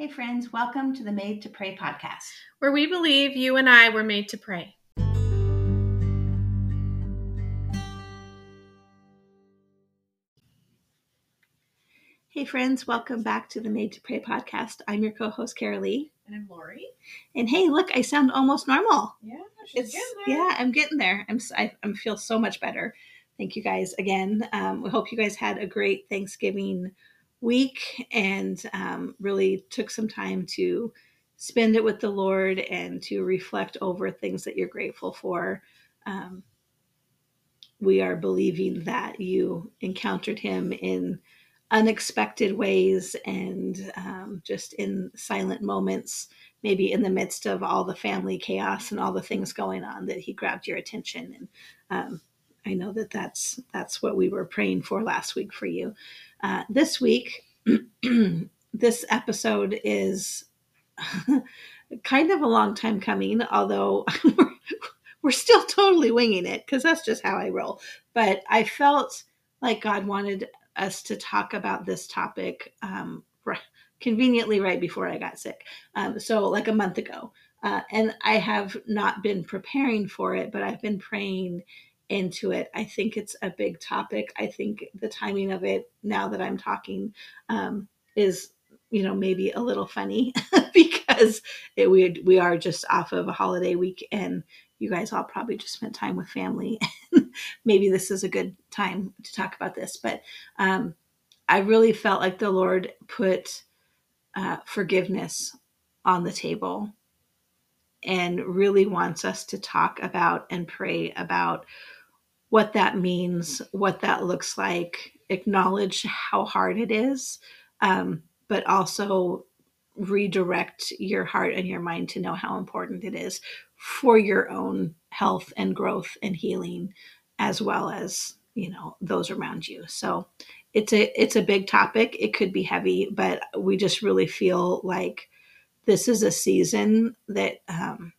Hey, friends, welcome to the Made to Pray podcast, where we believe you and I were made to pray. Hey, friends, welcome back to the Made to Pray podcast. I'm your co host, Karrilee. And I'm Lori. And hey, look, I sound almost normal. Yeah, it's, Yeah, I'm getting there. I'm, I, I feel so much better. Thank you guys again. Um, we hope you guys had a great Thanksgiving week and um, really took some time to spend it with the Lord and to reflect over things that you're grateful for. Um, we are believing that you encountered Him in unexpected ways and um, just in silent moments, maybe in the midst of all the family chaos and all the things going on, that He grabbed your attention. And um, I know that that's that's what we were praying for last week for you. Uh, this week, this episode is kind of a long time coming, although we're, still totally winging it because that's just how I roll. But I felt like God wanted us to talk about this topic um, conveniently right before I got sick. Um, so, like a month ago. Uh, and I have not been preparing for it, but I've been praying into it. I think it's a big topic. I think the timing of it, now that I'm talking, um, is you know maybe a little funny because it, we we are just off of a holiday week and you guys all probably just spent time with family. maybe this is a good time to talk about this, but um, I really felt like the Lord put uh, forgiveness on the table and really wants us to talk about and pray about what that means, what that looks like, acknowledge how hard it is, um, but also redirect your heart and your mind to know how important it is for your own health and growth and healing as well as you know those around you. So it's a it's a big topic. It could be heavy but we just really feel like this is a season that um,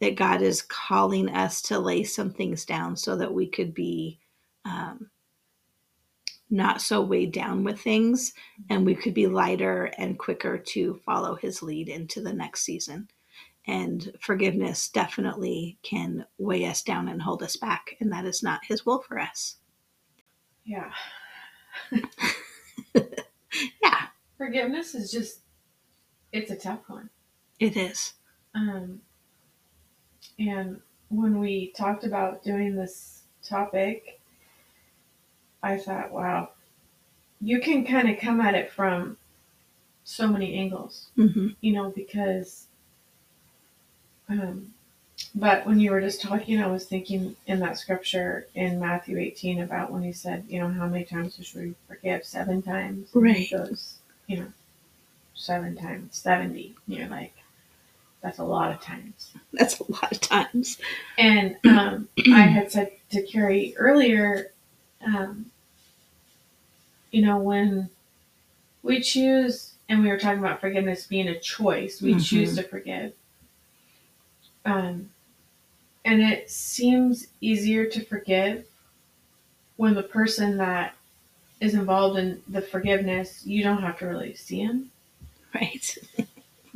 that God is calling us to lay some things down so that we could be um, not so weighed down with things and we could be lighter and quicker to follow his lead into the next season. And forgiveness definitely can weigh us down and hold us back, and that is not his will for us. Yeah. yeah. Forgiveness is just, it's a tough one. It is. Um, and when we talked about doing this topic, I thought, wow, you can kind of come at it from so many angles, mm-hmm. you know, because, um, but when you were just talking, I was thinking in that scripture in Matthew 18 about when he said, you know, how many times should we forgive? Seven times. Right. goes, you know, seven times 70. You're like, that's a lot of times. That's a lot of times. And um, I had said to Carrie earlier, um, you know, when we choose, and we were talking about forgiveness being a choice, we mm-hmm. choose to forgive. Um, and it seems easier to forgive when the person that is involved in the forgiveness, you don't have to really see him. Right.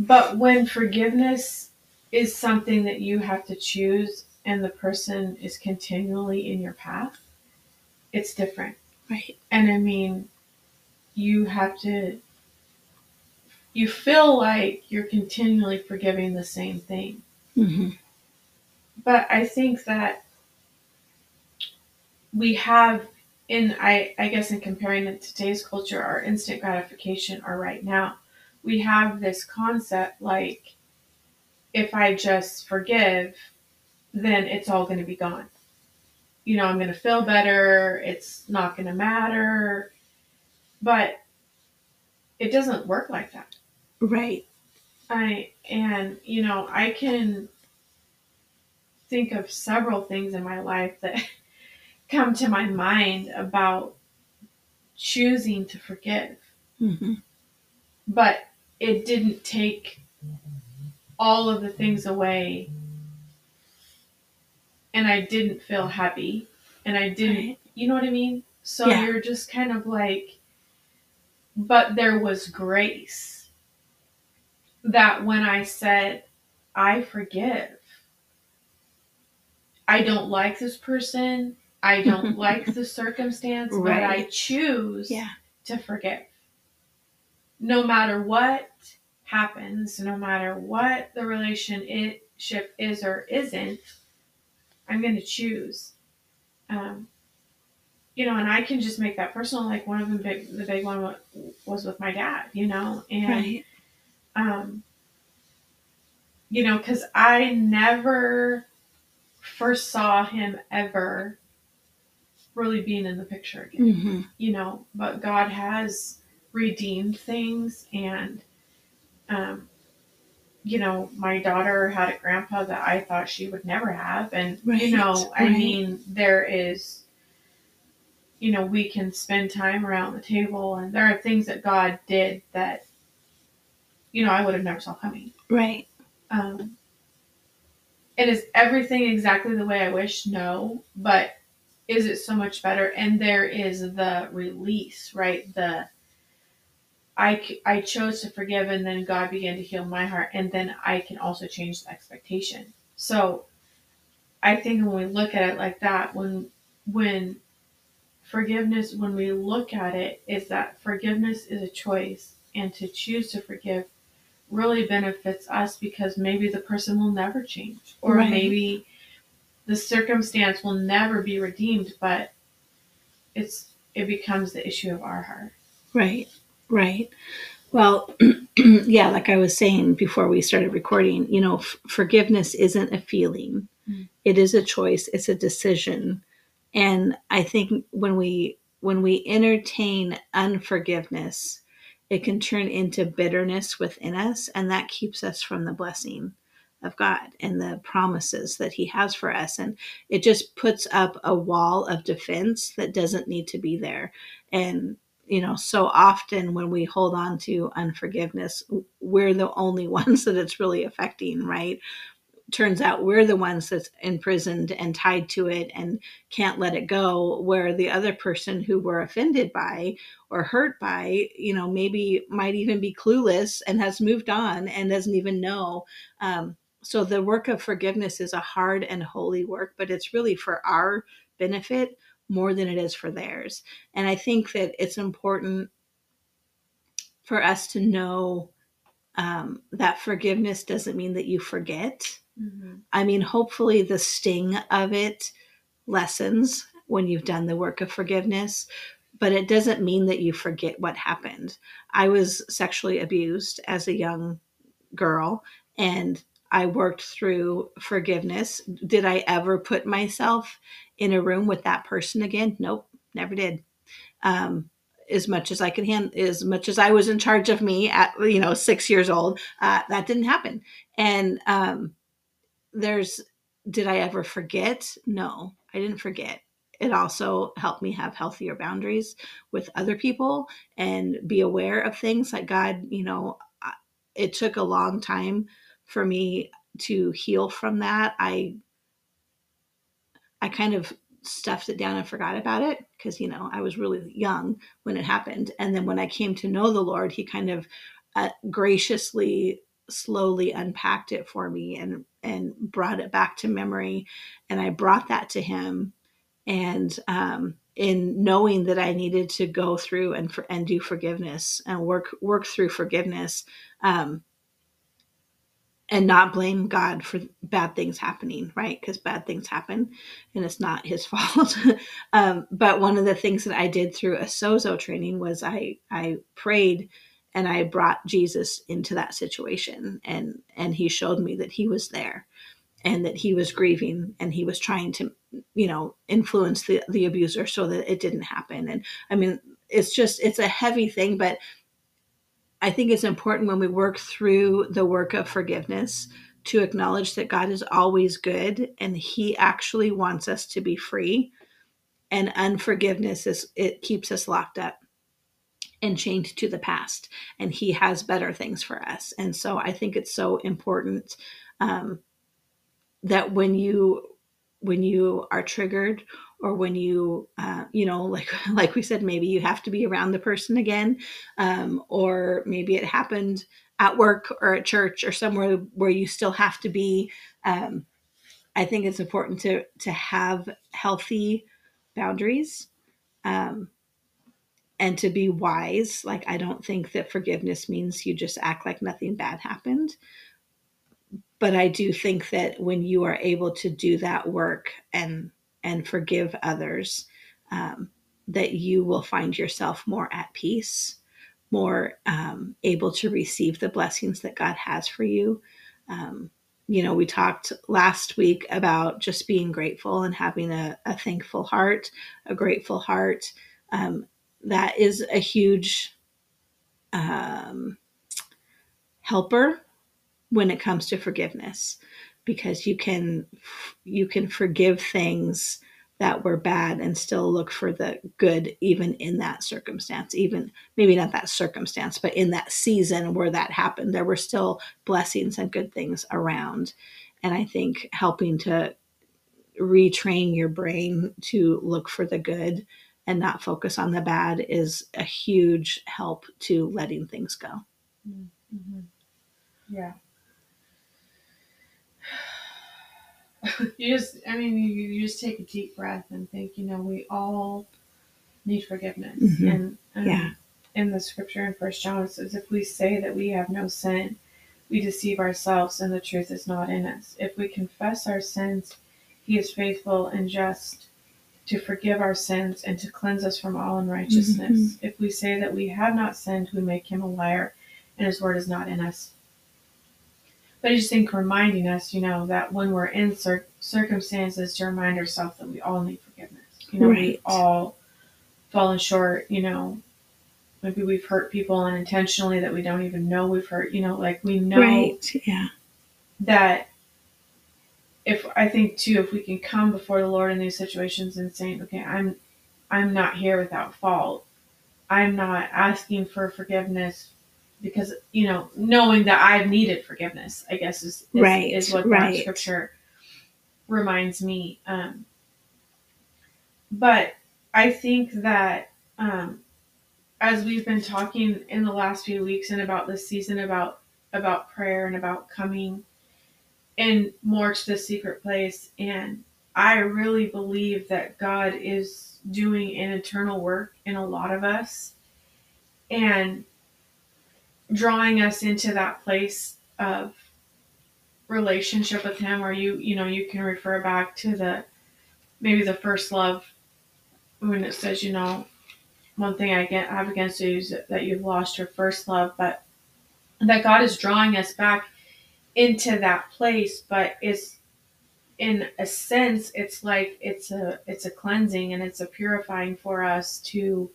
But when forgiveness is something that you have to choose and the person is continually in your path, it's different. Right. And I mean, you have to, you feel like you're continually forgiving the same thing. Mm-hmm. But I think that we have in I, I guess in comparing it to today's culture, our instant gratification are right now we have this concept like if I just forgive, then it's all going to be gone. You know, I'm going to feel better. It's not going to matter. But it doesn't work like that. Right. I and you know, I can think of several things in my life that come to my mind about choosing to forgive. Mm-hmm. But it didn't take all of the things away and I didn't feel happy and I didn't right. you know what I mean? So yeah. you're just kind of like but there was grace that when I said, I forgive, I don't like this person, I don't like the circumstance, but I choose Yeah. to forgive. No matter what happens, no matter what the relationship is or isn't, I'm going to choose. Um, you know, and I can just make that personal. Like one of the big, the big one was with my dad. You know, and Right. um, you know, because I never first saw him ever really being in the picture again. hmm You know, but God has redeemed things, and um, you know, my daughter had a grandpa that I thought she would never have, and Right, you know, I mean, there is. You know, we can spend time around the table, and there are things that God did that, you know, I would have never saw coming. Right. Um, and is everything exactly the way I wish? No, but is it so much better? And there is the release, right? The I, I chose to forgive, and then God began to heal my heart, and then I can also change the expectation. So, I think when we look at it like that, when when forgiveness, when we look at it, is that forgiveness is a choice, and to choose to forgive really benefits us because maybe the person will never change or Right. maybe the circumstance will never be redeemed but it's it becomes the issue of our heart Right, right. Well, yeah, like I was saying before we started recording, you know, f- forgiveness isn't a feeling. Mm. It is a choice, it's a decision. And I think when we when we entertain unforgiveness, it can turn into bitterness within us and that keeps us from the blessing of God and the promises that he has for us and it just puts up a wall of defense that doesn't need to be there. And you know, so often when we hold on to unforgiveness, we're the only ones that it's really affecting, right? Turns out we're the ones that's imprisoned and tied to it and can't let it go, where the other person who we're offended by or hurt by, you know, maybe might even be clueless and has moved on and doesn't even know. Um, so the work of forgiveness is a hard and holy work, but it's really for our benefit more than it is for theirs. And I think that it's important for us to know um, that forgiveness doesn't mean that you forget. I mean, hopefully, the sting of it lessens when you've done the work of forgiveness, but it doesn't mean that you forget what happened. I was sexually abused as a young girl, and I worked through forgiveness. Did I ever put myself in a room with that person again? Nope, never did. Um, as much as I could hand, as much as I was in charge of me at you know six years old, uh, that didn't happen. And um, there's, did I ever forget? No, I didn't forget. It also helped me have healthier boundaries with other people and be aware of things like God. You know, it took a long time for me to heal from that. I I kind of stuffed it down and forgot about it because you know I was really young when it happened, and then when I came to know the Lord, He kind of uh, graciously, slowly unpacked it for me and and brought it back to memory, and I brought that to Him, and um, in knowing that I needed to go through and for, and do forgiveness and work work through forgiveness. Um, and not blame God for bad things happening, right? Because bad things happen and it's not his fault. um, but one of the things that I did through a sozo training was I I prayed and I brought Jesus into that situation and and he showed me that he was there and that he was grieving and he was trying to you know influence the the abuser so that it didn't happen and I mean it's just it's a heavy thing but I think it's important when we work through the work of forgiveness to acknowledge that God is always good and he actually wants us to be free. And unforgiveness is it keeps us locked up and chained to the past. And he has better things for us. And so i think it's so important um, that when you when you are triggered or when you uh, you know like like we said maybe you have to be around the person again um, or maybe it happened at work or at church or somewhere where you still have to be um, i think it's important to to have healthy boundaries um, and to be wise. Like i don't think that forgiveness means you just act like nothing bad happened but i do think that when you are able to do that work and and forgive others um, that you will find yourself more at peace more um, able to receive the blessings that god has for you. Um, you know we talked last week about just being grateful and having a, a thankful heart a grateful heart. Um, that is a huge um, helper when it comes to forgiveness because you can you can forgive things that were bad and still look for the good even in that circumstance even maybe not that circumstance but in that season where that happened there were still blessings and good things around and i think helping to retrain your brain to look for the good and not focus on the bad is a huge help to letting things go. Mm-hmm. Yeah. You just, I mean, you, you just take a deep breath and think, you know, we all need forgiveness. Mm-hmm. And um, yeah. in the scripture in First John, it says, if we say that we have no sin, we deceive ourselves and the truth is not in us. If we confess our sins, he is faithful and just to forgive our sins and to cleanse us from all unrighteousness. Mm-hmm. If we say that we have not sinned, we make him a liar, and his word is not in us. But I just think reminding us, you know, that when we're in cir- circumstances, to remind ourselves that we all need forgiveness. You know, right. we all fallen short. You know, maybe we've hurt people unintentionally that we don't even know we've hurt. You know, like we know right. yeah. that if I think too, if we can come before the Lord in these situations and saying, okay, I'm, I'm not here without fault. I'm not asking for forgiveness because you know knowing that I've needed forgiveness. I guess is is, right, is what right. that scripture reminds me. Um, but I think that um, as we've been talking in the last few weeks and about this season about about prayer and about coming and more to the secret place. And I really believe that God is doing an eternal work in a lot of us and drawing us into that place of relationship with him or you you know you can refer back to the maybe the first love when it says you know one thing i get have against you is that you've lost your first love but that god is drawing us back into that place, but it's in a sense it's like it's a it's a cleansing and it's a purifying for us to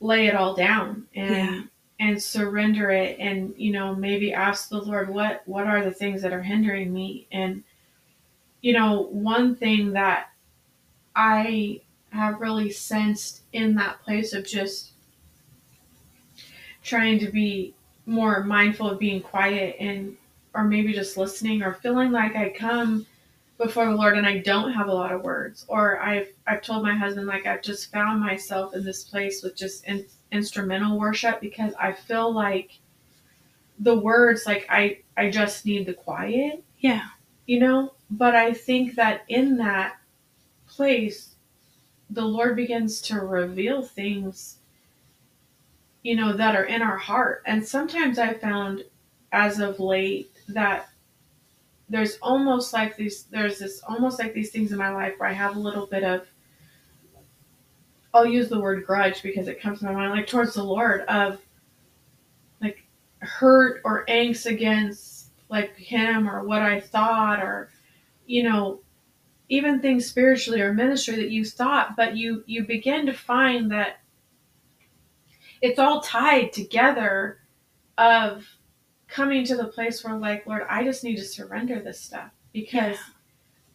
lay it all down and yeah. And surrender it and you know maybe ask the lord what what are the things that are hindering me? And you know one thing that i have really sensed in that place of just trying to be more mindful of being quiet and or maybe just listening or feeling like I come before the Lord and I don't have a lot of words. Or I've I've told my husband like I've just found myself in this place with just in, instrumental worship because I feel like the words like I I just need the quiet. Yeah. You know, but I think that in that place the Lord begins to reveal things you know, that are in our heart. And sometimes I found as of late that there's almost like these, there's this almost like these things in my life where I have a little bit of, I'll use the word grudge because it comes to my mind, like towards the Lord of like hurt or angst against like him or what I thought or, you know, even things spiritually or ministry that you thought, but you, you begin to find that it's all tied together of coming to the place where like lord i just need to surrender this stuff because yeah.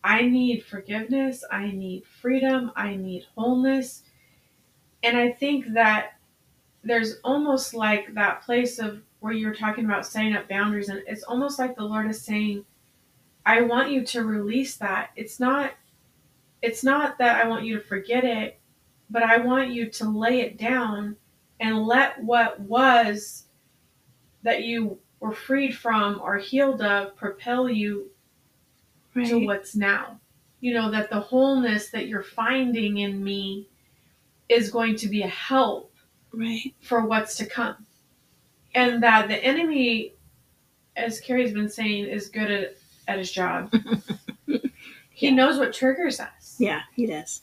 i need forgiveness i need freedom i need wholeness and i think that there's almost like that place of where you're talking about setting up boundaries and it's almost like the lord is saying i want you to release that it's not it's not that i want you to forget it but i want you to lay it down and let what was that you were freed from or healed of propel you right. to what's now. You know, that the wholeness that you're finding in me is going to be a help right. for what's to come. And that the enemy, as Carrie's been saying, is good at, at his job. he Yeah. knows what triggers us. Yeah, he does.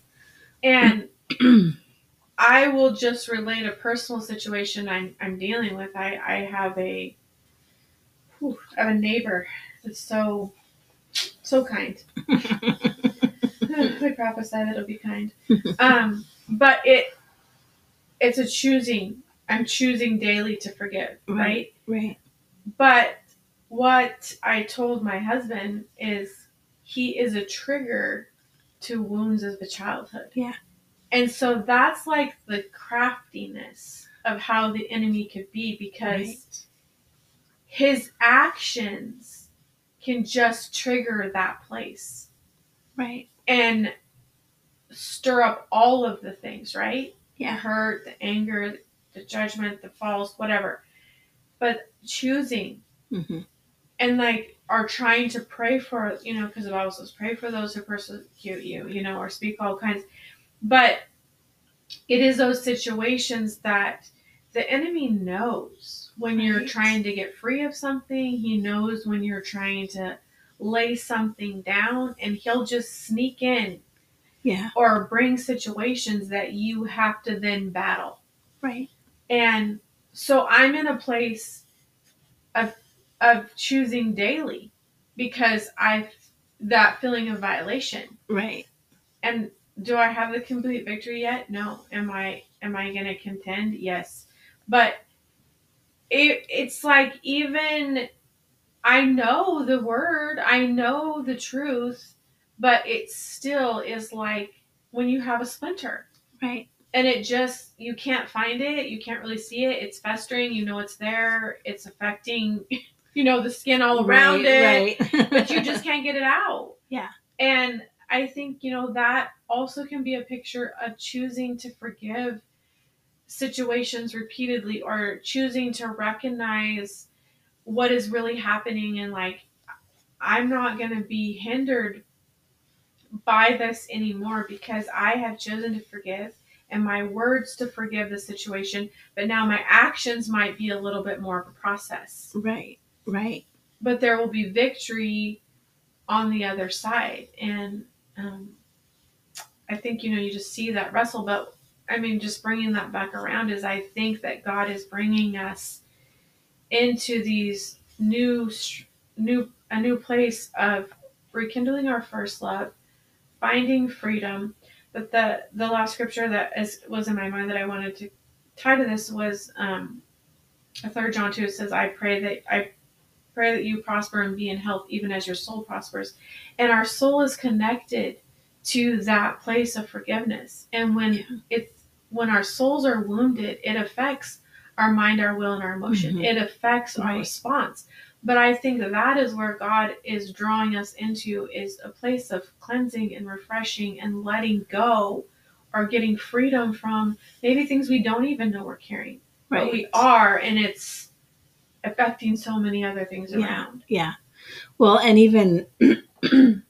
And I will just relate a personal situation I'm, I'm dealing with. I, I have a whew, I have a neighbor that's so so kind. I prophesy that it'll be kind. Um, but it it's a choosing. I'm choosing daily to forgive, right? Right. But what I told my husband is he is a trigger to wounds of the childhood. Yeah. And so that's like the craftiness of how the enemy could be because Right. his actions can just trigger that place Right. and stir up all of the things, right? The Yeah. hurt, the anger, the judgment, the false, whatever. But choosing hmm and like are trying to pray for you know because the bible says pray for those who persecute you you know or speak all kinds but it is those situations that the enemy knows when you're trying to get free of something he knows when you're trying to lay something down and he'll just sneak in Yeah. or bring situations that you have to then battle Right. and so I'm in a place of of choosing daily because I that feeling of violation. Right. And do I have the complete victory yet? No. Am I am I going to contend? Yes. But it it's like even I know the word, I know the truth, but it still is like when you have a splinter Right. and it just you can't find it you can't really see it it's festering you know it's there it's affecting you know the skin all around it Right. but you just can't get it out Yeah. and i think you know that also can be a picture of choosing to forgive situations repeatedly or choosing to recognize what is really happening and like i'm not going to be hindered by this anymore because i have chosen to forgive and my words to forgive the situation but now my actions might be a little bit more of a process right. Right. but there will be victory on the other side and um, i think you know you just see that wrestle but i mean just bringing that back around is i think that god is bringing us into these new new a new place of rekindling our first love finding freedom. But the the last scripture that is was in my mind that i wanted to tie to this was um third john 2 it says i pray that i pray that you prosper and be in health even as your soul prospers. And our soul is connected to that place of forgiveness. And when Yeah. it's when our souls are wounded it affects our mind our will and our emotion. Mhm. it affects our response but i think that is where god is drawing us into is a place of cleansing and refreshing and letting go or getting freedom from maybe things we don't even know we're carrying Right. but we are and it's affecting so many other things Yeah. around Yeah. Well, and even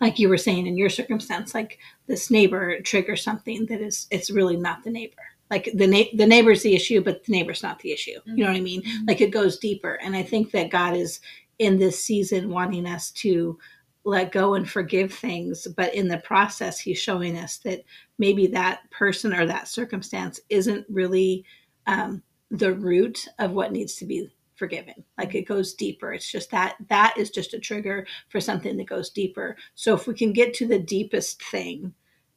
like you were saying in your circumstance, like this neighbor triggers something that is it's really not the neighbor. Like the na- the neighbor's the issue, but the neighbor's not the issue. You know what I mean? Mhm. Like it goes deeper. And I think that God is in this season wanting us to let go and forgive things, but in the process, He's showing us that maybe that person or that circumstance isn't really um, the root of what needs to be forgiven like it goes deeper it's just that that is just a trigger for something that goes deeper so if we can get to the deepest thing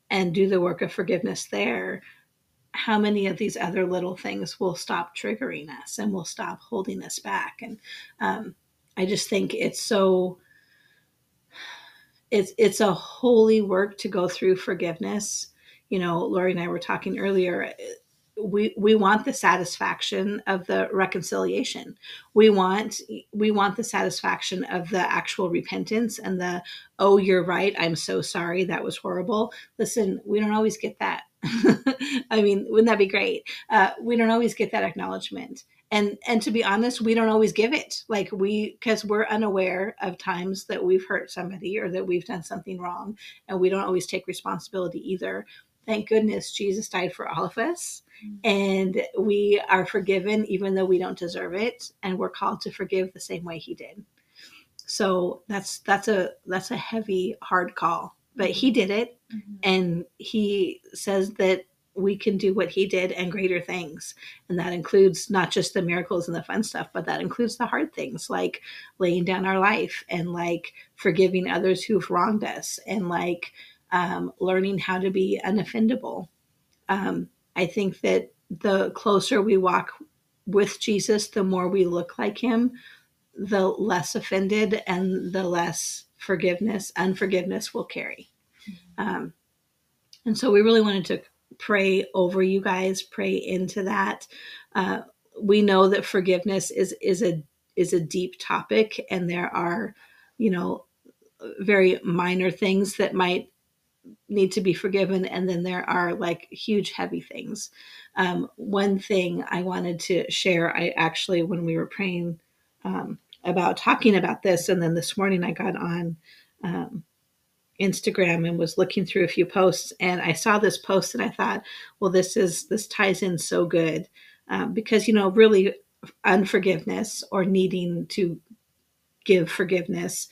and do the work of forgiveness there how many of these other little things will stop triggering us and will stop holding us back. And um, i just think it's so it's it's a holy work to go through forgiveness. You know lori and i were talking earlier we we want the satisfaction of the reconciliation. We want we want the satisfaction of the actual repentance and the oh you're right. I'm so sorry. That was horrible. Listen we don't always get that i mean wouldn't that be great? Uh, we don't always get that acknowledgement. And and to be honest we don't always give it. Like we because we're unaware of times that we've hurt somebody or that we've done something wrong and we don't always take responsibility either. Thank goodness jesus died for all of us and we are forgiven even though we don't deserve it and we're called to forgive the same way he did. So that's that's a that's a heavy hard call but he did it Mm-hmm. and he says that we can do what he did and greater things and that includes not just the miracles and the fun stuff but that includes the hard things like laying down our life and like forgiving others who've wronged us and like um, learning how to be unoffendable um, i think that the closer we walk with jesus the more we look like him the less offended and the less forgiveness unforgiveness will carry um, and so we really wanted to pray over you guys, pray into that. Uh, we know that forgiveness is is a is a deep topic, and there are, you know, very minor things that might need to be forgiven, and then there are like huge, heavy things. Um, one thing I wanted to share, I actually when we were praying um, about talking about this, and then this morning I got on. Um, Instagram and was looking through a few posts, and I saw this post, and I thought, well, this is this ties in so good um, because you know, really, unforgiveness or needing to give forgiveness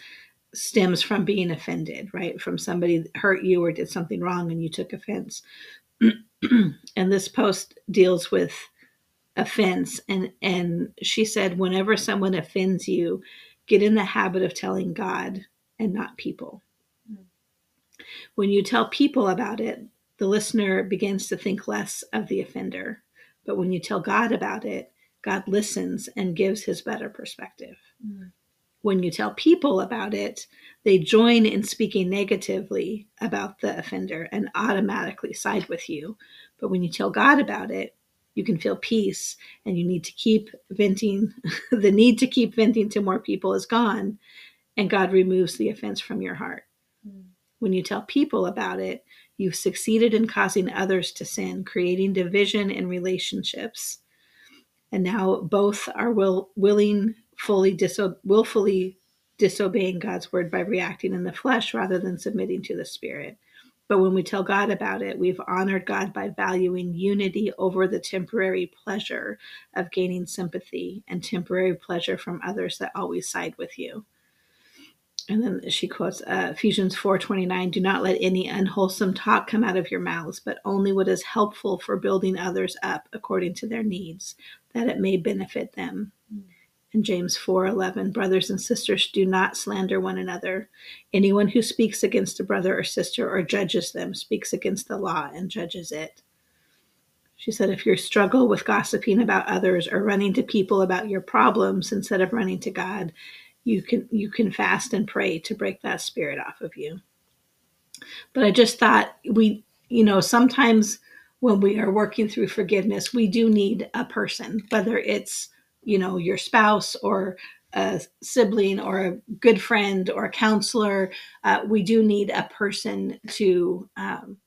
stems from being offended, right? From somebody hurt you or did something wrong, and you took offense. and this post deals with offense, and and she said, whenever someone offends you, get in the habit of telling God and not people when you tell people about it, the listener begins to think less of the offender. But when you tell God about it, God listens and gives his better perspective. Mm. When you tell people about it, they join in speaking negatively about the offender and automatically side with you. But when you tell God about it, you can feel peace and you need to keep venting. the need to keep venting to more people is gone, and God removes the offense from your heart. Mm. When you tell people about it, you've succeeded in causing others to sin, creating division in relationships. And now both are will, willing, fully diso- willfully disobeying God's word by reacting in the flesh rather than submitting to the spirit. But when we tell God about it, we've honored God by valuing unity over the temporary pleasure of gaining sympathy and temporary pleasure from others that always side with you and then she quotes uh, ephesians 4.29 do not let any unwholesome talk come out of your mouths but only what is helpful for building others up according to their needs that it may benefit them. And james 4.11 brothers and sisters do not slander one another. Anyone who speaks against a brother or sister or judges them speaks against the law and judges it. She said if you struggle with gossiping about others or running to people about your problems instead of running to god you can you can fast and pray to break that spirit off of you. But i just thought we you know sometimes when we are working through forgiveness we do need a person whether it's you know your spouse or a sibling or a good friend or a counselor uh, we do need a person to, um,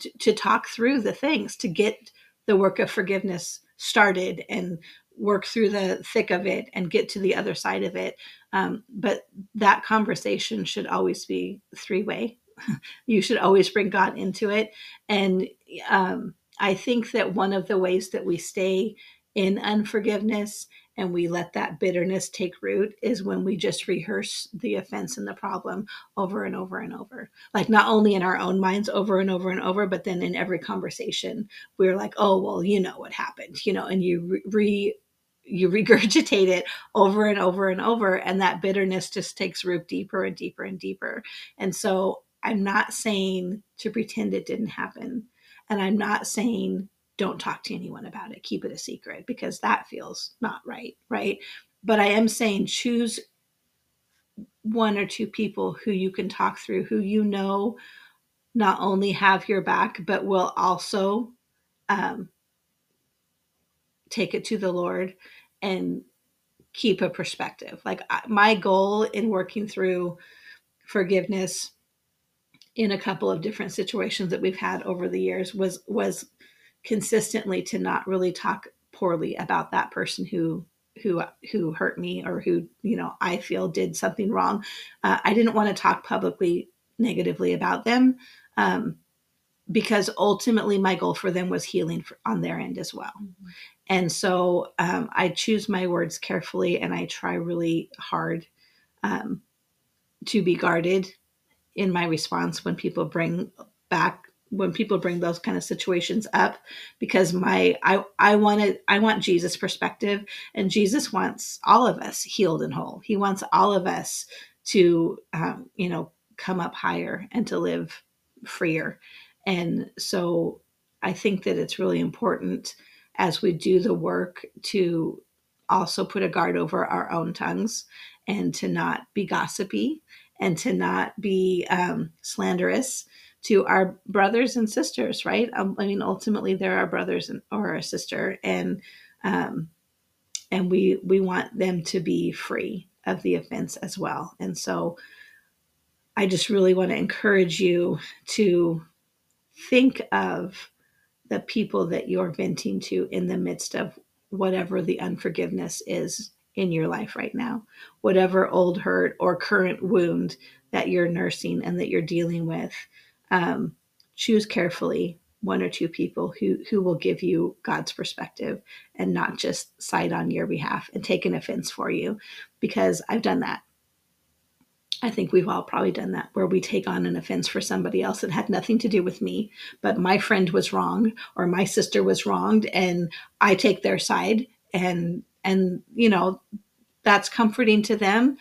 to to talk through the things to get the work of forgiveness started and work through the thick of it and get to the other side of it um, but that conversation should always be three way. you should always bring God into it. And um, I think that one of the ways that we stay in unforgiveness and we let that bitterness take root is when we just rehearse the offense and the problem over and over and over. Like not only in our own minds over and over and over, but then in every conversation, we're like, oh, well, you know what happened, you know, and you re you regurgitate it over and over and over and that bitterness just takes root deeper and deeper and deeper and so i'm not saying to pretend it didn't happen and i'm not saying don't talk to anyone about it keep it a secret because that feels not right right but i am saying choose one or two people who you can talk through who you know not only have your back but will also um, take it to the lord and keep a perspective. Like my goal in working through forgiveness in a couple of different situations that we've had over the years was was consistently to not really talk poorly about that person who who who hurt me or who you know I feel did something wrong. Uh, I didn't want to talk publicly negatively about them um, because ultimately my goal for them was healing for, on their end as well. Mm-hmm. And so um, I choose my words carefully and I try really hard um, to be guarded in my response when people bring back when people bring those kind of situations up because my i i wanted i want jesus perspective and jesus wants all of us healed and whole. He wants all of us to um, you know come up higher and to live freer. And so i think that it's really important as we do the work to also put a guard over our own tongues and to not be gossipy and to not be um, slanderous to our brothers and sisters, right? Um, I mean, ultimately, they're our brothers and, or a sister, and um, and we we want them to be free of the offense as well. And so, I just really want to encourage you to think of the people that you're venting to in the midst of whatever the unforgiveness is in your life right now, whatever old hurt or current wound that you're nursing and that you're dealing with. Um, choose carefully one or two people who who will give you God's perspective and not just side on your behalf and take an offense for you because I've done that. I think we've all probably done that where we take on an offense for somebody else that had nothing to do with me, but my friend was wrong or my sister was wronged and I take their side and and you know that's comforting to them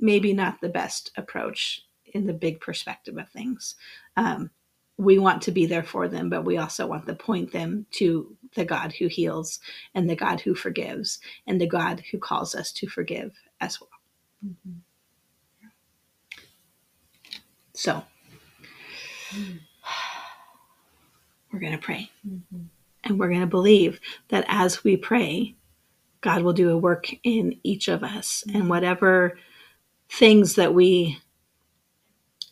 maybe not the best approach in the big perspective of things. Um, we want to be there for them but we also want to point them to the god who heals and the god who forgives and the god who calls us to forgive as well. Mm-hmm. so we're going to pray. Mm-hmm. and we're going to believe that as we pray God will do a work in each of us. And whatever things that we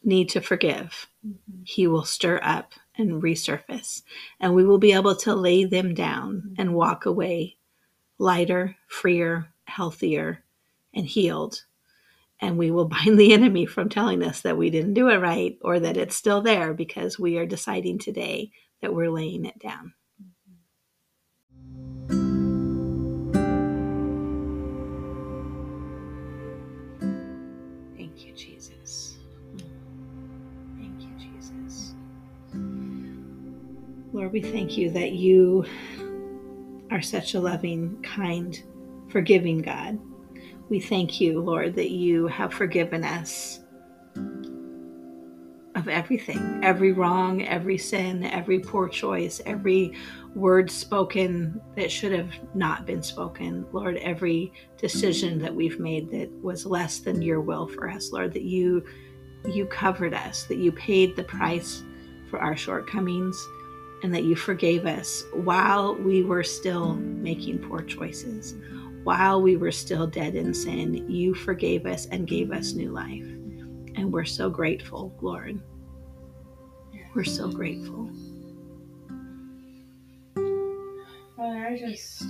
need to forgive, mm-hmm. He will stir up and resurface. And we will be able to lay them down mm-hmm. and walk away lighter, freer, healthier, and healed. And we will bind the enemy from telling us that we didn't do it right or that it's still there because we are deciding today that we're laying it down. Lord, we thank you that you are such a loving, kind, forgiving God. We thank you, Lord, that you have forgiven us of everything every wrong, every sin, every poor choice, every word spoken that should have not been spoken. Lord, every decision that we've made that was less than your will for us, Lord, that you you covered us, that you paid the price for our shortcomings and that you forgave us while we were still making poor choices. While we were still dead in sin, you forgave us and gave us new life. And we're so grateful, Lord. We're so grateful. Father, I just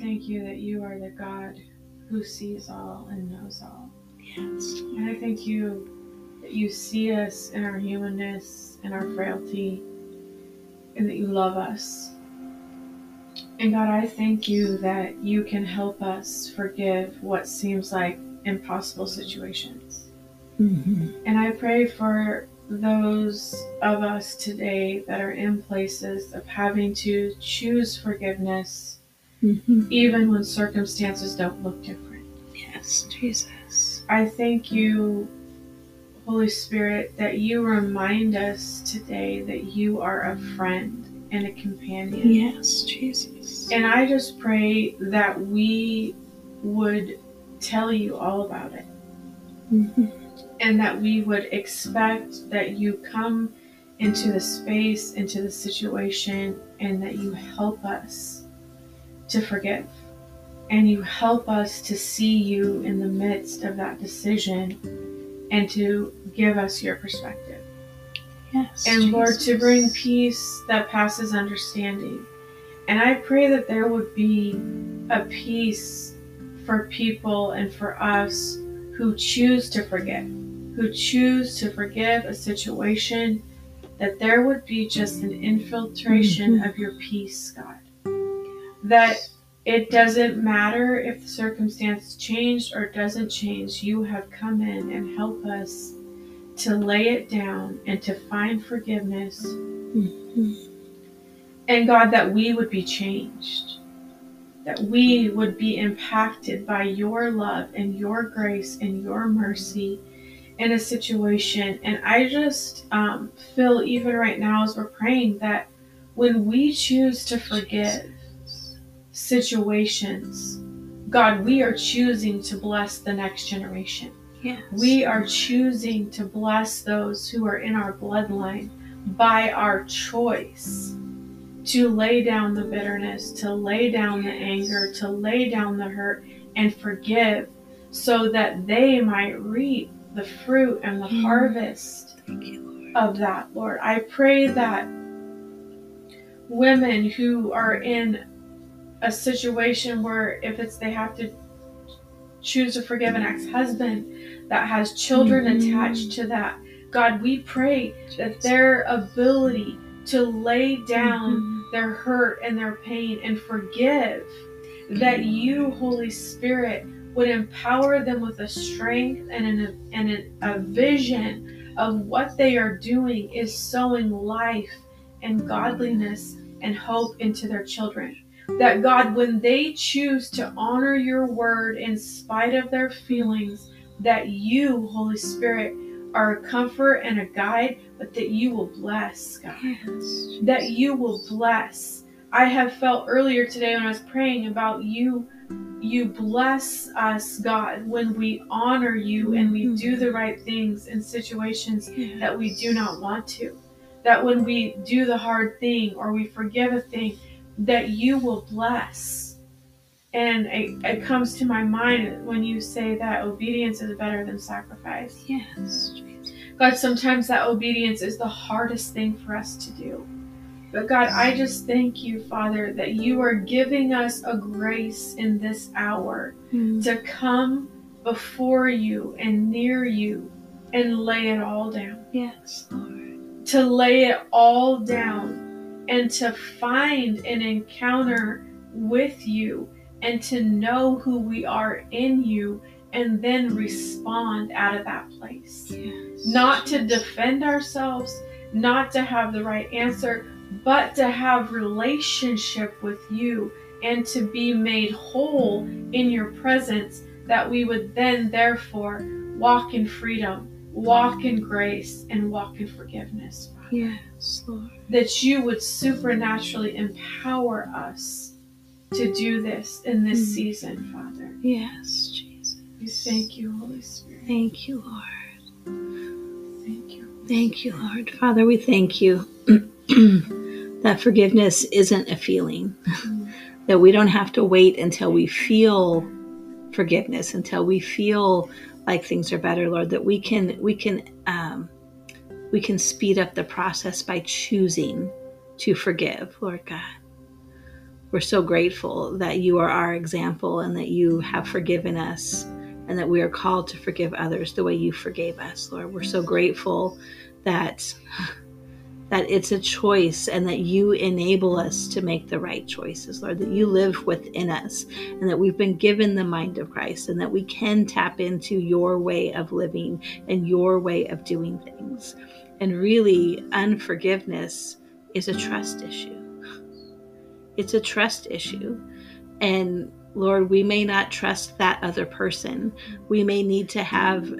thank you that you are the God who sees all and knows all. Yes. And I thank you that you see us in our humanness and our frailty and that you love us. And God, I thank you that you can help us forgive what seems like impossible situations. Mm-hmm. And I pray for those of us today that are in places of having to choose forgiveness, mm-hmm. even when circumstances don't look different. Yes, Jesus. I thank you Holy Spirit, that you remind us today that you are a friend and a companion. Yes, Jesus. And I just pray that we would tell you all about it. Mm-hmm. And that we would expect that you come into the space, into the situation, and that you help us to forgive. And you help us to see you in the midst of that decision and to give us your perspective. Yes. And Jesus. Lord, to bring peace that passes understanding And I pray that there would be a peace for people and for us who choose to forget, who choose to forgive a situation, that there would be just an infiltration mm-hmm. of your peace, God. That it doesn't matter if the circumstance changed or doesn't change, you have come in and help us to lay it down and to find forgiveness. Mm-hmm. And God, that we would be changed, that we would be impacted by your love and your grace and your mercy in a situation. And I just um, feel, even right now as we're praying, that when we choose to forgive, situations, God, we are choosing to bless the next generation. Yes. We are choosing to bless those who are in our bloodline by our choice to lay down the bitterness, to lay down the anger, to lay down the hurt and forgive so that they might reap the fruit and the mm. harvest you, of that, Lord. I pray that women who are in a situation where if it's they have to choose to forgive an ex-husband that has children mm-hmm. attached to that god we pray that their ability to lay down mm-hmm. their hurt and their pain and forgive that you holy spirit would empower them with a strength and an, and an, a vision of what they are doing is sowing life and godliness and hope into their children that God, when they choose to honor your word in spite of their feelings, that you, Holy Spirit, are a comfort and a guide, but that you will bless, God. Yes. That you will bless. I have felt earlier today when I was praying about you. You bless us, God, when we honor you and we do mm-hmm. the right things in situations yes. that we do not want to. That when we do the hard thing or we forgive a thing, that you will bless. And it, it comes to my mind when you say that obedience is better than sacrifice. Yes. God, sometimes that obedience is the hardest thing for us to do. But God, I just thank you, Father, that you are giving us a grace in this hour mm. to come before you and near you and lay it all down. Yes, Lord. To lay it all down and to find an encounter with you and to know who we are in you and then respond out of that place. Yes. Not to defend ourselves, not to have the right answer, but to have relationship with you and to be made whole in your presence that we would then therefore walk in freedom, walk in grace and walk in forgiveness. Yes, Lord. That you would supernaturally empower us to do this in this mm. season, Father. Yes, Jesus. We thank you, Holy Spirit. Thank you, Lord. Thank you. Thank you, Lord. Father, we thank you that forgiveness isn't a feeling, mm. that we don't have to wait until we feel forgiveness, until we feel like things are better, Lord, that we can, we can, um, we can speed up the process by choosing to forgive, Lord God. We're so grateful that you are our example and that you have forgiven us and that we are called to forgive others the way you forgave us, Lord. We're so grateful that that it's a choice and that you enable us to make the right choices, Lord, that you live within us and that we've been given the mind of Christ and that we can tap into your way of living and your way of doing things. And really, unforgiveness is a trust issue. It's a trust issue. And Lord, we may not trust that other person. We may need to have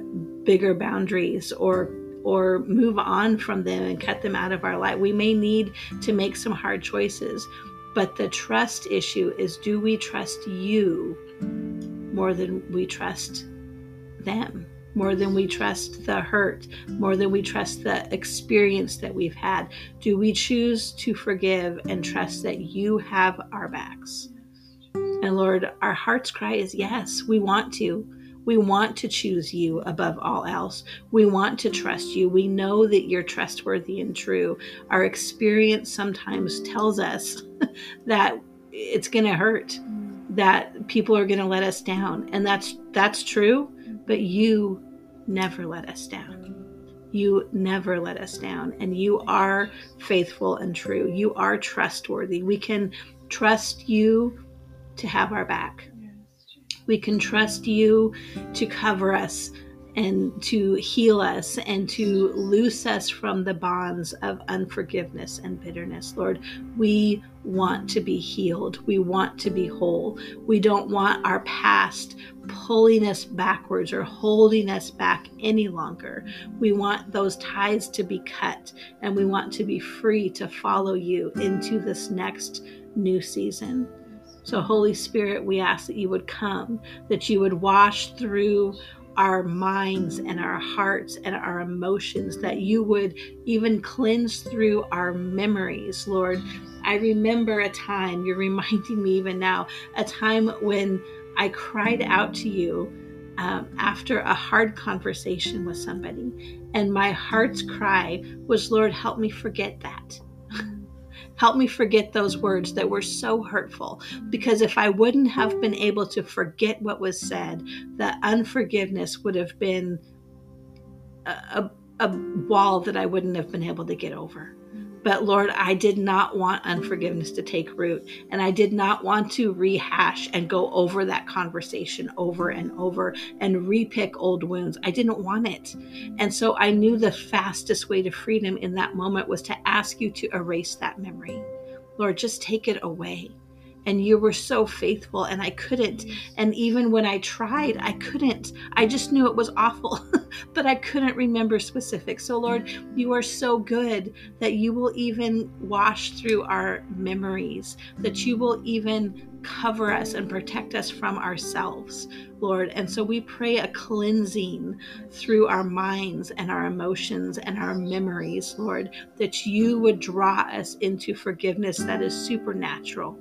bigger boundaries or or move on from them and cut them out of our life. We may need to make some hard choices. But the trust issue is do we trust you more than we trust them? more than we trust the hurt, more than we trust the experience that we've had? Do we choose to forgive and trust that you have our backs? And Lord, our heart's cry is yes, we want to. We want to choose you above all else. We want to trust you. We know that you're trustworthy and true. Our experience sometimes tells us that it's going to hurt, mm. that people are going to let us down. And that's that's true, but you never let us down. You never let us down, and you are faithful and true. You are trustworthy. We can trust you to have our back. We can trust you to cover us and to heal us and to loose us from the bonds of unforgiveness and bitterness. Lord, we want to be healed. We want to be whole. We don't want our past pulling us backwards or holding us back any longer. We want those ties to be cut and we want to be free to follow you into this next new season. So, Holy Spirit, we ask that you would come, that you would wash through our minds and our hearts and our emotions, that you would even cleanse through our memories, Lord. I remember a time, you're reminding me even now, a time when I cried out to you um, after a hard conversation with somebody. And my heart's cry was, Lord, help me forget that. Help me forget those words that were so hurtful. Because if I wouldn't have been able to forget what was said, the unforgiveness would have been a, a, a wall that I wouldn't have been able to get over. But Lord, I did not want unforgiveness to take root. And I did not want to rehash and go over that conversation over and over and repick old wounds. I didn't want it. And so I knew the fastest way to freedom in that moment was to ask you to erase that memory. Lord, just take it away and you were so faithful and I couldn't. And even when I tried, I couldn't. I just knew it was awful, but I couldn't remember specifics. So, Lord, you are so good that you will even wash through our memories, that you will even cover us and protect us from ourselves, Lord. And so we pray a cleansing through our minds and our emotions and our memories, Lord, that you would draw us into forgiveness that is supernatural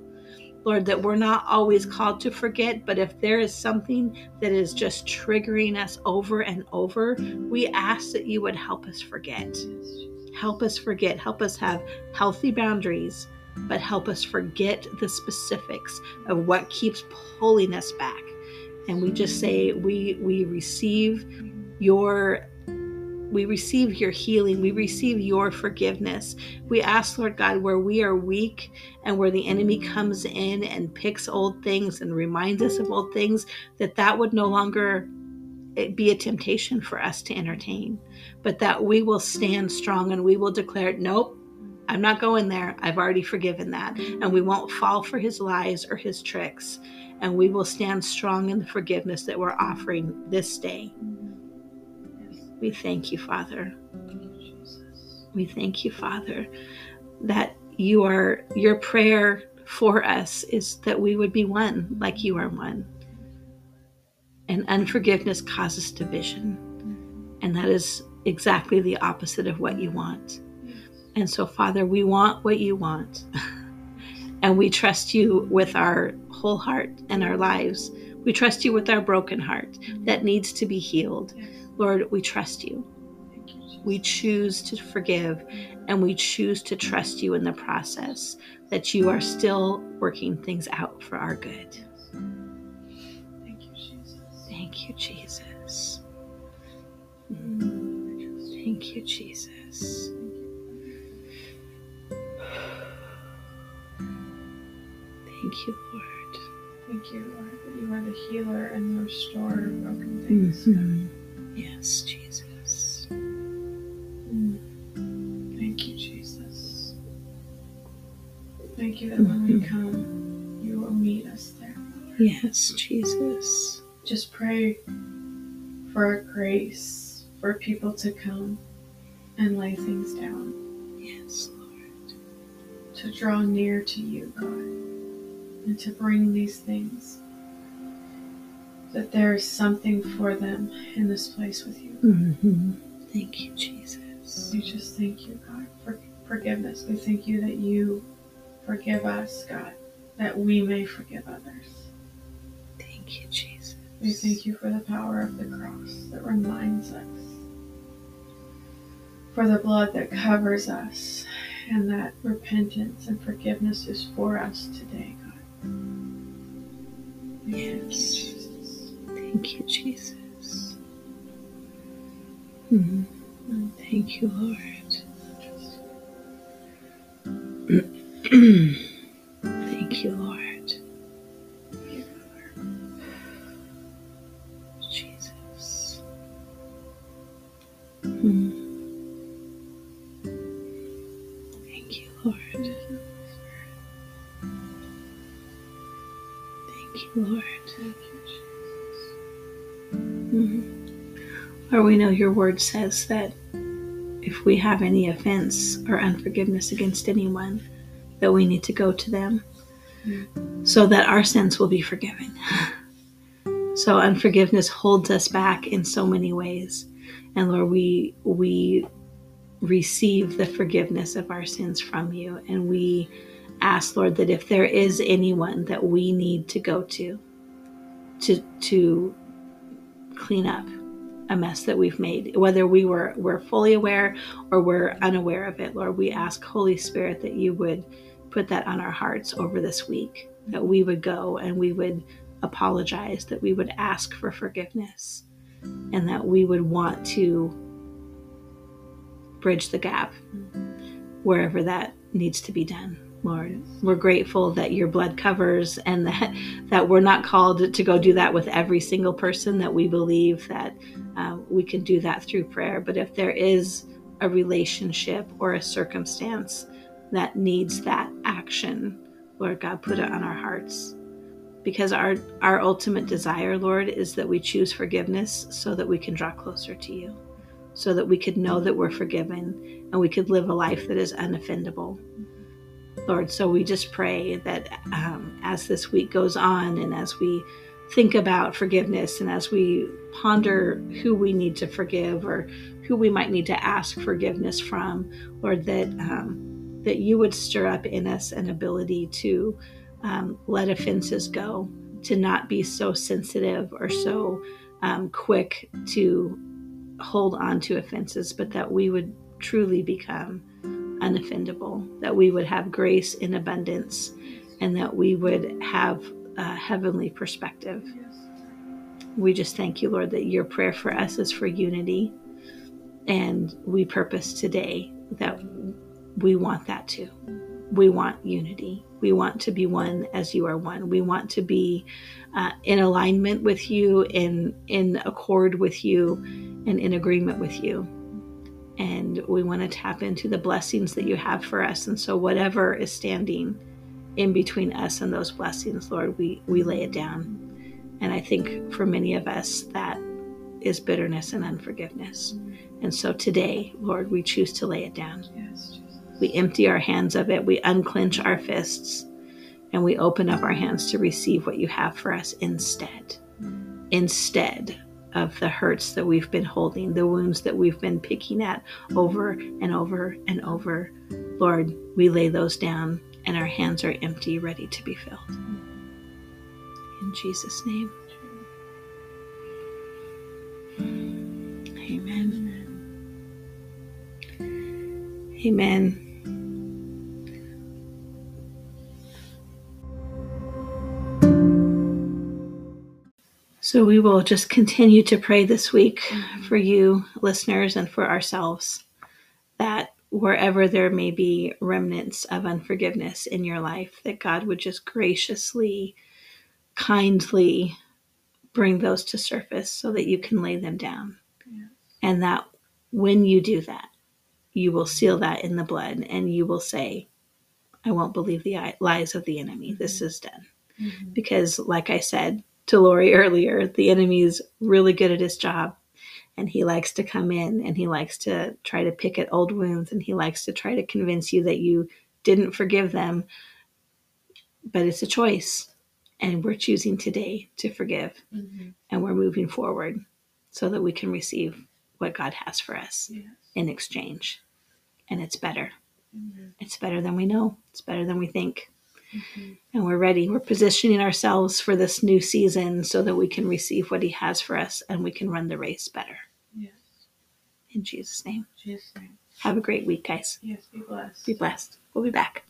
Lord, that we're not always called to forget, but if there is something that is just triggering us over and over, we ask that you would help us forget. Help us forget. Help us have healthy boundaries, but help us forget the specifics of what keeps pulling us back. And we just say, we, we receive your we receive your healing. We receive your forgiveness. We ask, Lord God, where we are weak and where the enemy comes in and picks old things and reminds us of old things, that that would no longer eh, be a temptation for us to entertain, but that we will stand strong and we will declare, nope, I'm not going there. I've already forgiven that. And we won't fall for his lies or his tricks. And we will stand strong in the forgiveness that we're offering this day. We thank you, Father. We thank you, Father, that you are your prayer for us is that we would be one like you are one. And unforgiveness causes division. And that is exactly the opposite of what you want. And so, Father, we want what you want. and we trust you with our whole heart and our lives. We trust you with our broken heart that needs to be healed. Lord, we trust you. We choose to forgive and we choose to trust you in the process that you are still working things out for our good. Thank you, Jesus. Thank you, Jesus. Thank you, Jesus. Thank you, Lord. Thank you, Lord, that you are the healer and the restorer of broken things. Mhm. Yes, Jesus. Mm. Thank you, Jesus. Thank you that when we come, you will meet us there. Yes, Jesus. Just pray for a grace for people to come and lay things down, Yes, Lord. to draw near to you, God, and to bring these things. That there is something for them in this place with you. Mhm. Thank you, Jesus. We just thank you, God, for forgiveness. We thank you that you forgive us, God, that we may forgive others. Thank you, Jesus. We thank you for the power of the cross that reminds us, for the blood that covers us, and that repentance and forgiveness is for us today, God. We thank you, Yes. Thank you, Jesus. Mhm. Thank you, Lord. Thank you, Lord. We know your word says that if we have any offense or unforgiveness against anyone, that we need to go to them mm-hmm. so that our sins will be forgiven. So unforgiveness holds us back in so many ways. And Lord, we we receive the forgiveness of our sins from you and we ask Lord that if there is anyone that we need to go to to to clean up a mess that we've made whether we were we're fully aware or we're unaware of it lord we ask holy spirit that you would put that on our hearts over this week that we would go and we would apologize that we would ask for forgiveness and that we would want to bridge the gap wherever that needs to be done lord we're grateful that your blood covers and that that we're not called to go do that with every single person that we believe that um, we can do that through prayer. But if there is a relationship or a circumstance that needs that action lord god put it on our hearts. Because our our ultimate desire lord is that we choose forgiveness so that we can draw closer to you so that we could know that we're forgiven and we could live a life that is unoffendable Lord. So we just pray that um, as this week goes on and as we think about forgiveness and as we ponder who we need to forgive or who we might need to ask forgiveness from, Lord, that um, that you would stir up in us an ability to um, let offenses go, to not be so sensitive or so um, quick to hold on to offenses, but that we would truly become unoffendable, that we would have grace in abundance, and that we would have a heavenly perspective. We just thank you, Lord, that your prayer for us is for unity. And we purpose today that we want that too. We want unity. We want to be one as you are one. We want to be uh, in alignment with you, in in accord with you, and in agreement with you and we want to tap into the blessings that you have for us. And so, whatever is standing in between us and those blessings, Lord, we, we lay it down. And I think for many of us, that is bitterness and unforgiveness. And so, today, Lord, we choose to lay it down. Yes, Jesus. We empty our hands of it, we unclench our fists, and we open up our hands to receive what you have for us instead. Instead of the hurts that we've been holding, the wounds that we've been picking at over and over and over. Lord, we lay those down and our hands are empty, ready to be filled. In Jesus' name. Amen. Amen. So we will just continue to pray this week for you, listeners, and for ourselves that wherever there may be remnants of unforgiveness in your life, that God would just graciously, kindly bring those to surface so that you can lay them down. Yes. And that when you do that, you will seal that in the blood and you will say, I won't believe the lies of the enemy. This is done. Mhm. Because, like I said to Lori earlier, the enemy is really good at his job and he likes to come in and he likes to try to pick at old wounds and he likes to try to convince you that you didn't forgive them. But it's a choice. And we're choosing today to forgive Mhm. and we're moving forward so that we can receive what God has for us Yes. in exchange. And it's better. Amen. It's better than we know. It's better than we think. Mhm. and we're ready. We're positioning ourselves for this new season so that we can receive what He has for us and we can run the race better. Yes. In Jesus' name. Jesus' name. Have a great week, guys. Yes, be blessed. Be blessed. We'll be back.